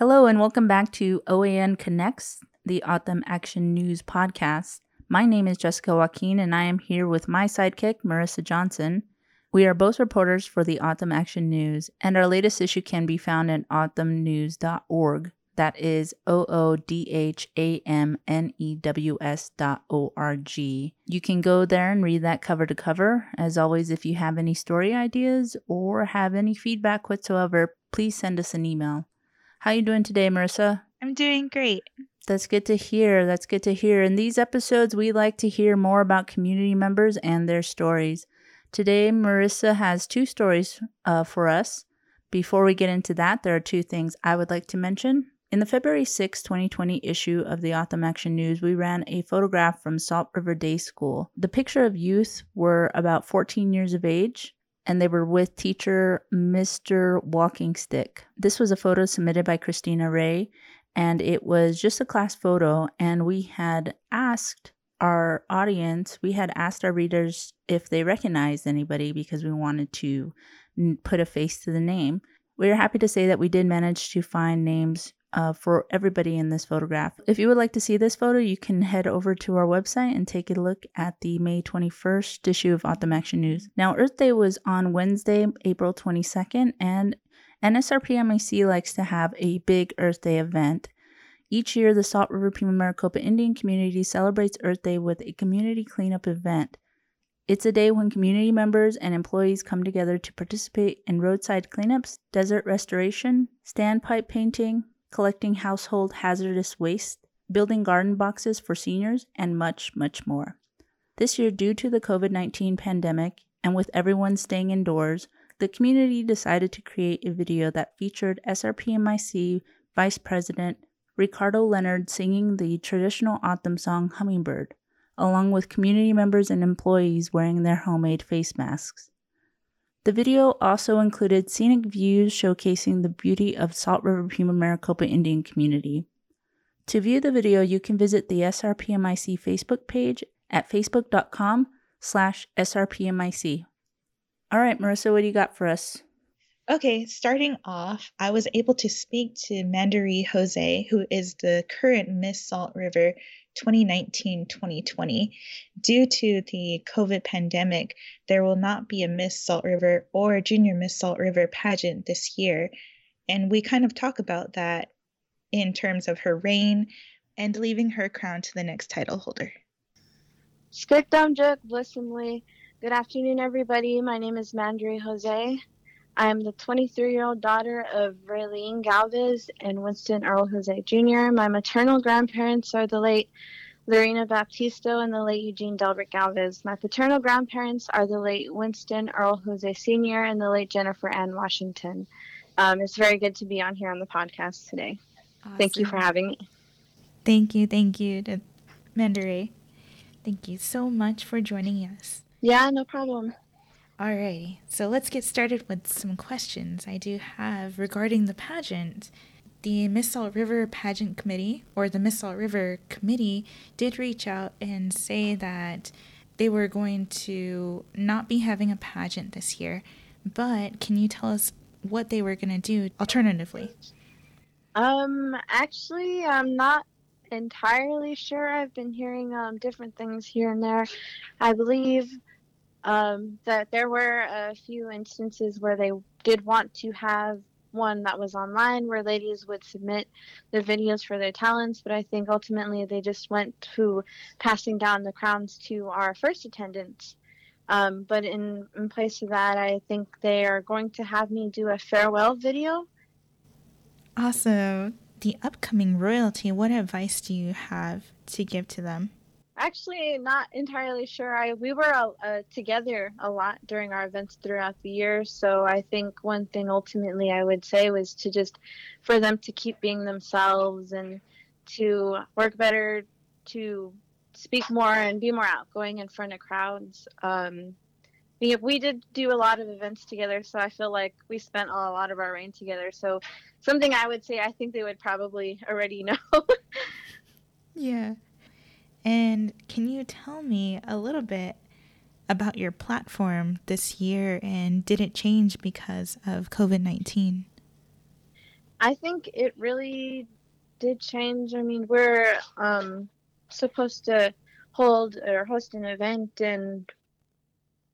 Hello, and welcome back to OAN Connects, the O'odham Action News podcast. My name is Jessica Joaquin, and I am here with my sidekick, Marissa Johnson. We are both reporters for the O'odham Action News, and our latest issue can be found at oodhamnews.org. That is O O D H A M N E W S dot O R G. You can go there and read that cover to cover. As always, if you have any story ideas or have any feedback whatsoever, please send us an email. How are you doing today, Marissa? I'm doing great. That's good to hear. That's good to hear. In these episodes, we like to hear more about community members and their stories. Today, Marissa has two stories uh, for us. Before we get into that, there are two things I would like to mention. In the February 6, 2020 issue of the O'odham Action News, we ran a photograph from Salt River Day School. The picture of youth were about 14 years of age and they were with teacher Mr. Walking Stick. This was a photo submitted by Christina Ray, and it was just a class photo. And we had asked our audience, we had asked our readers if they recognized anybody because we wanted to put a face to the name. We are happy to say that we did manage to find names uh, for everybody in this photograph. If you would like to see this photo, you can head over to our website and take a look at the May 21st issue of O'odham Action News. Now, Earth Day was on Wednesday, April 22nd, and NSRPMIC likes to have a big Earth Day event. Each year, the Salt River Pima Maricopa Indian community celebrates Earth Day with a community cleanup event. It's a day when community members and employees come together to participate in roadside cleanups, desert restoration, standpipe painting, collecting household hazardous waste, building garden boxes for seniors, and much, much more. This year, due to the COVID 19 pandemic and with everyone staying indoors, the community decided to create a video that featured SRPMIC Vice President Ricardo Leonard singing the traditional O'odham song Hummingbird, along with community members and employees wearing their homemade face masks. The video also included scenic views showcasing the beauty of Salt River Pima Maricopa Indian community. To view the video, you can visit the SRPMIC Facebook page at facebook.com slash SRPMIC. All right, Marissa, what do you got for us? Okay, starting off, I was able to speak to Mandarie Jose, who is the current Miss Salt River 2019 2020. Due to the COVID pandemic, there will not be a Miss Salt River or Junior Miss Salt River pageant this year. And we kind of talk about that in terms of her reign and leaving her crown to the next title holder. Good afternoon, everybody. My name is Mandarie Jose. I am the 23 year old daughter of Raylene Galvez and Winston Earl Jose Jr. My maternal grandparents are the late Lorena Baptisto and the late Eugene Delbert Galvez. My paternal grandparents are the late Winston Earl Jose Sr. and the late Jennifer Ann Washington. Um, it's very good to be on here on the podcast today. Awesome. Thank you for having me. Thank you. Thank you to Mandarie. Thank you so much for joining us. Yeah, no problem. Alrighty, so let's get started with some questions I do have regarding the pageant. The Miss Salt River Pageant Committee, or the Miss Salt River Committee, did reach out and say that they were going to not be having a pageant this year. But can you tell us what they were going to do alternatively? Um, actually, I'm not entirely sure. I've been hearing um, different things here and there. I believe um, that there were a few instances where they did want to have one that was online where ladies would submit the videos for their talents, but I think ultimately they just went to passing down the crowns to our first attendants. Um, but in, in place of that, I think they are going to have me do a farewell video. Awesome. The upcoming royalty, what advice do you have to give to them? Actually not entirely sure. I we were uh, together a lot during our events throughout the year, so I think one thing ultimately I would say was to just for them to keep being themselves and to work better, to speak more and be more outgoing in front of crowds. Um, we, we did do a lot of events together, so I feel like we spent a lot of our reign together. So something I would say I think they would probably already know. yeah. And can you tell me a little bit about your platform this year and did it change because of COVID 19? I think it really did change. I mean, we're um, supposed to hold or host an event, and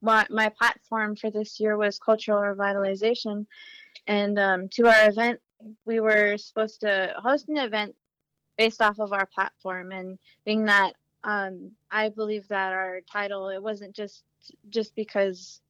my, my platform for this year was cultural revitalization. And um, to our event, we were supposed to host an event based off of our platform, and being that um, I believe that our title it wasn't just just because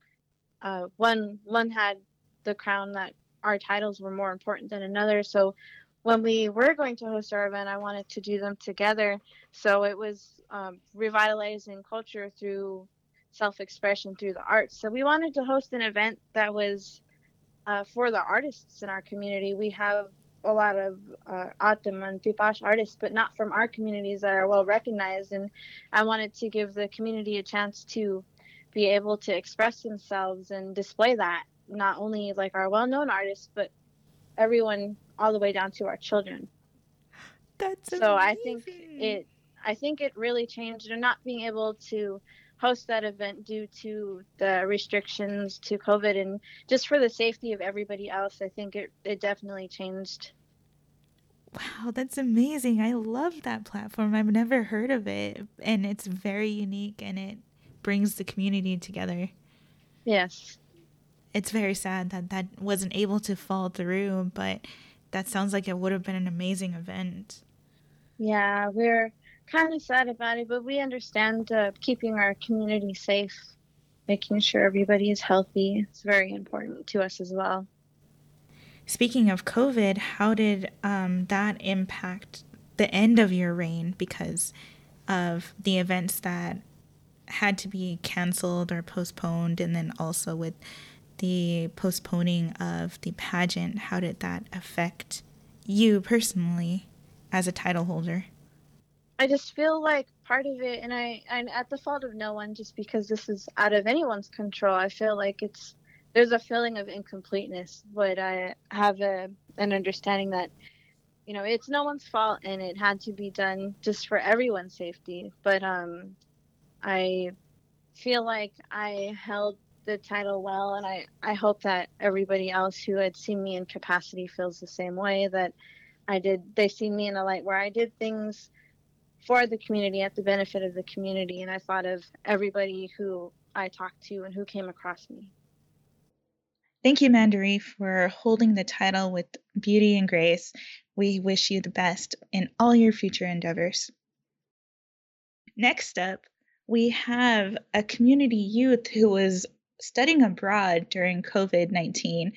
uh, one one had the crown that our titles were more important than another. So when we were going to host our event, I wanted to do them together. So it was um, revitalizing culture through self-expression through the arts. So we wanted to host an event that was uh, for the artists in our community. We have a lot of uh, and Piipaash artists, but not from our communities that are well recognized. And I wanted to give the community a chance to be able to express themselves and display that, not only like our well known artists, but everyone all the way down to our children. That's so I think it I think it really changed and not being able to host that event due to the restrictions to COVID and just for the safety of everybody else, I think it, it definitely changed. Wow, that's amazing. I love that platform. I've never heard of it. And it's very unique and it brings the community together. Yes. It's very sad that that wasn't able to fall through, but that sounds like it would have been an amazing event. Yeah, we're kind of sad about it, but we understand uh, keeping our community safe, making sure everybody is healthy. It's very important to us as well. Speaking of COVID, how did um, that impact the end of your reign because of the events that had to be canceled or postponed, and then also with the postponing of the pageant? How did that affect you personally as a title holder? I just feel like part of it, and I, I'm at the fault of no one, just because this is out of anyone's control. I feel like it's there's a feeling of incompleteness, but I have a an understanding that you know it's no one's fault, and it had to be done just for everyone's safety. But um, I feel like I held the title well, and I I hope that everybody else who had seen me in capacity feels the same way that I did. They see me in a light where I did things for the community at the benefit of the community and i thought of everybody who i talked to and who came across me. Thank you mandaree for holding the title with beauty and grace. We wish you the best in all your future endeavors. Next up we have a community youth who was studying abroad during covid-19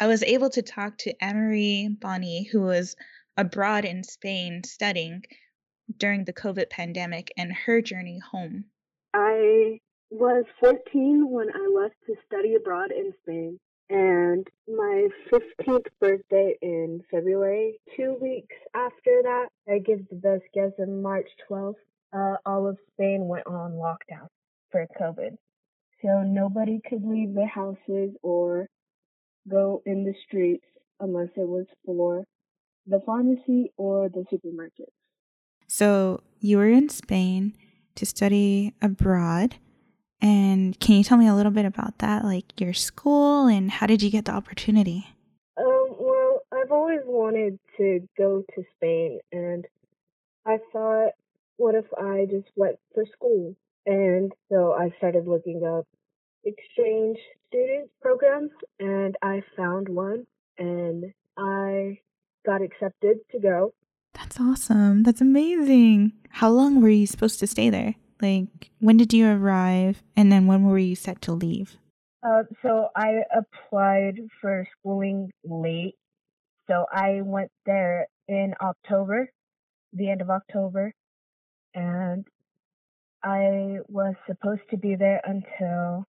i was able to talk to Emery Bonnie, who was abroad in spain studying during the COVID pandemic and her journey home? I was 14 when I left to study abroad in Spain. And my 15th birthday in February, two weeks after that, I give the best guess on March 12th, uh, all of Spain went on lockdown for COVID. So nobody could leave their houses or go in the streets unless it was for the pharmacy or the supermarket. So you were in Spain to study abroad. And can you tell me a little bit about that, like your school and how did you get the opportunity? Um, well, I've always wanted to go to Spain, and I thought, what if I just went for school? And so I started looking up exchange student programs, and I found one, and I got accepted to go. That's awesome. That's amazing. How long were you supposed to stay there? Like, when did you arrive? And then when were you set to leave? Uh, so I applied for schooling late. So I went there in October, the end of October. And I was supposed to be there until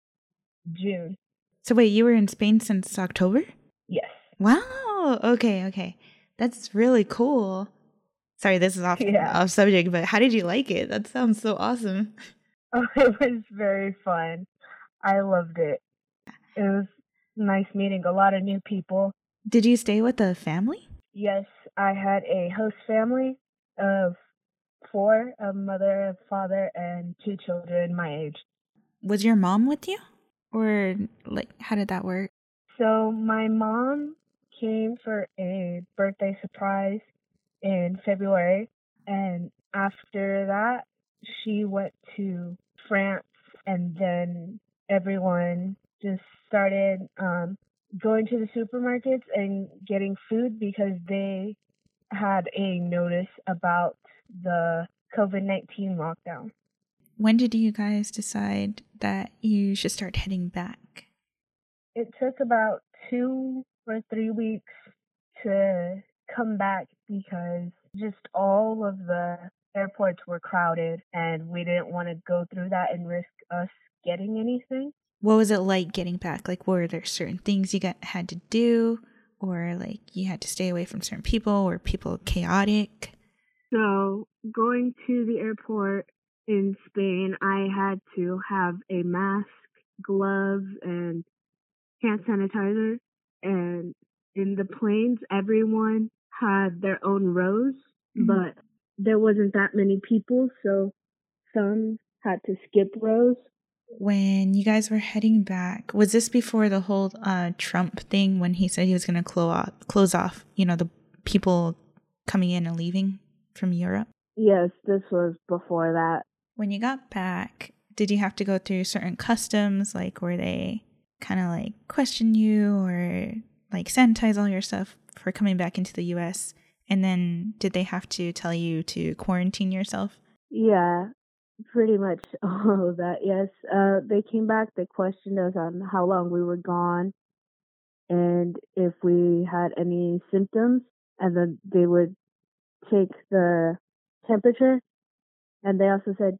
June. So, wait, you were in Spain since October? Yes. Wow. Okay, okay. That's really cool. Sorry, this is off yeah. off subject, but how did you like it? That sounds so awesome. Oh, it was very fun. I loved it. It was nice meeting a lot of new people. Did you stay with a family? Yes, I had a host family of four a mother, a father, and two children my age. Was your mom with you? Or, like, how did that work? So, my mom came for a birthday surprise in February, and after that, she went to France, and then everyone just started um, going to the supermarkets and getting food because they had a notice about the COVID 19 lockdown. When did you guys decide that you should start heading back? It took about two or three weeks to come back because just all of the airports were crowded and we didn't want to go through that and risk us getting anything. What was it like getting back? Like, were there certain things you got had to do, or like you had to stay away from certain people? Were people chaotic? So, going to the airport in Spain, I had to have a mask, gloves, and hand sanitizer. And in the planes, everyone had their own rows, mm-hmm. but there wasn't that many people, so some had to skip rows. When you guys were heading back, was this before the whole uh, Trump thing when he said he was going to close off, close off, you know, the people coming in and leaving from Europe? Yes, this was before that. When you got back, did you have to go through certain customs? Like, were they kind of like question you or like sanitize all your stuff for coming back into the US? And then did they have to tell you to quarantine yourself? Yeah, pretty much all of that, yes. Uh, they came back, they questioned us on how long we were gone and if we had any symptoms, and then they would take the temperature. And they also said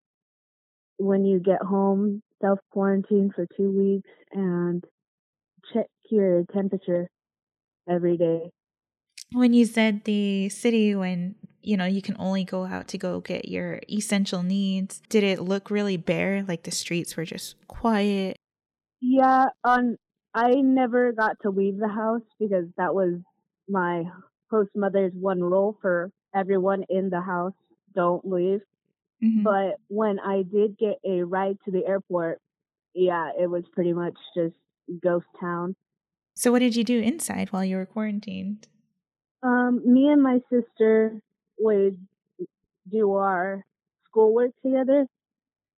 when you get home, self quarantine for two weeks and check your temperature every day. When you said the city, when you know you can only go out to go get your essential needs, did it look really bare? Like the streets were just quiet? Yeah, on I never got to leave the house because that was my host mother's one rule for everyone in the house don't leave. Mm-hmm. But when I did get a ride to the airport, yeah, it was pretty much just ghost town. So what did you do inside while you were quarantined? Um, me and my sister would do our schoolwork together.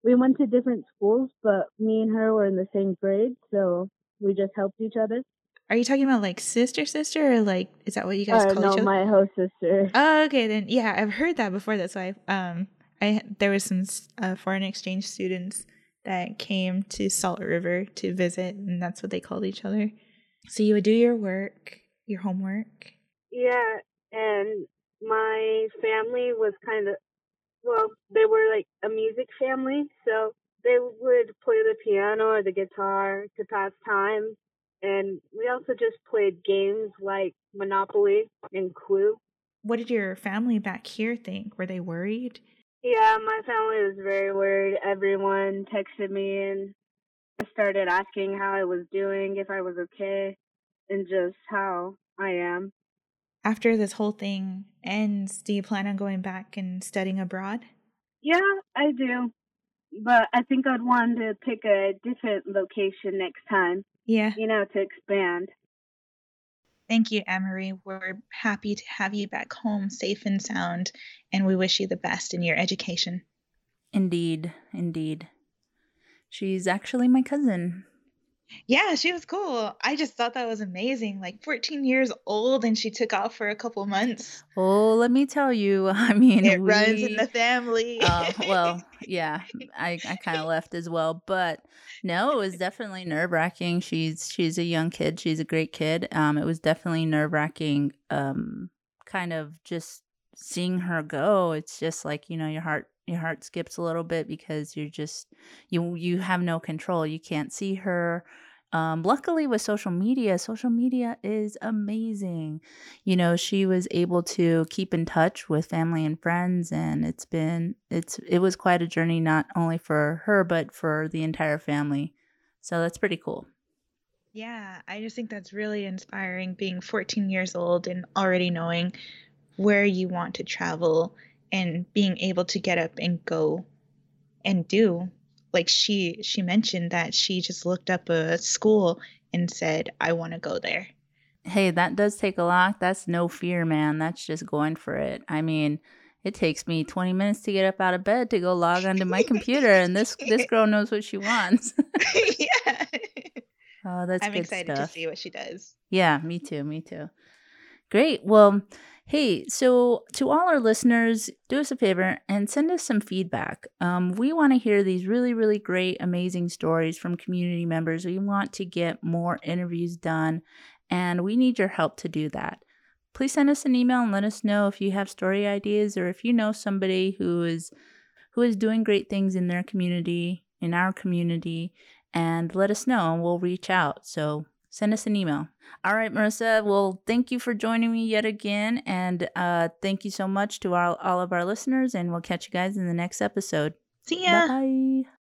We went to different schools, but me and her were in the same grade, so we just helped each other. Are you talking about like sister sister or like is that what you guys uh, call no, each other? my host sister. Oh, okay then. Yeah, I've heard that before. That's why um I there was some uh, foreign exchange students that came to Salt River to visit, and that's what they called each other. So you would do your work, your homework. Yeah, and my family was kind of well, they were like a music family, so they would play the piano or the guitar to pass time. And we also just played games like Monopoly and Clue. What did your family back here think? Were they worried? Yeah, my family was very worried. Everyone texted me and started asking how I was doing, if I was okay, and just how I am. After this whole thing ends, do you plan on going back and studying abroad? Yeah, I do. But I think I'd want to pick a different location next time. Yeah. You know, to expand. Thank you, Emery. We're happy to have you back home safe and sound, and we wish you the best in your education. Indeed, indeed. She's actually my cousin. Yeah, she was cool. I just thought that was amazing. Like 14 years old and she took off for a couple months. Oh, let me tell you. I mean, it we, runs in the family. uh, well, yeah, I, I kind of left as well. But no, it was definitely nerve wracking. She's she's a young kid. She's a great kid. Um, it was definitely nerve wracking. Um, kind of just seeing her go. It's just like you know your heart your heart skips a little bit because you're just you you have no control you can't see her. Um, luckily with social media social media is amazing. You know she was able to keep in touch with family and friends and it's been it's it was quite a journey not only for her but for the entire family. So that's pretty cool. Yeah i just think that's really inspiring being 14 years old and already knowing where you want to travel and being able to get up and go and do like she she mentioned that she just looked up a school and said i want to go there Hey, that does take a lot. That's no fear, man. That's just going for it. I mean, it takes me 20 minutes to get up out of bed to go log onto my computer and this this girl knows what she wants. yeah. Oh, that's I'm excited stuff. to see what she does. Yeah, me too. Me too. Great. Well, hey, so to all our listeners, do us a favor and send us some feedback. Um, we want to hear these really, really great, amazing stories from community members. We want to get more interviews done, and we need your help to do that. Please send us an email and let us know if you have story ideas or if you know somebody who is who is doing great things in their community, in our community, and let us know and we'll reach out. So send us an email. All right, Marissa. Well, thank you for joining me yet again. And uh, thank you so much to all, all of our listeners. And we'll catch you guys in the next episode. See ya. Bye.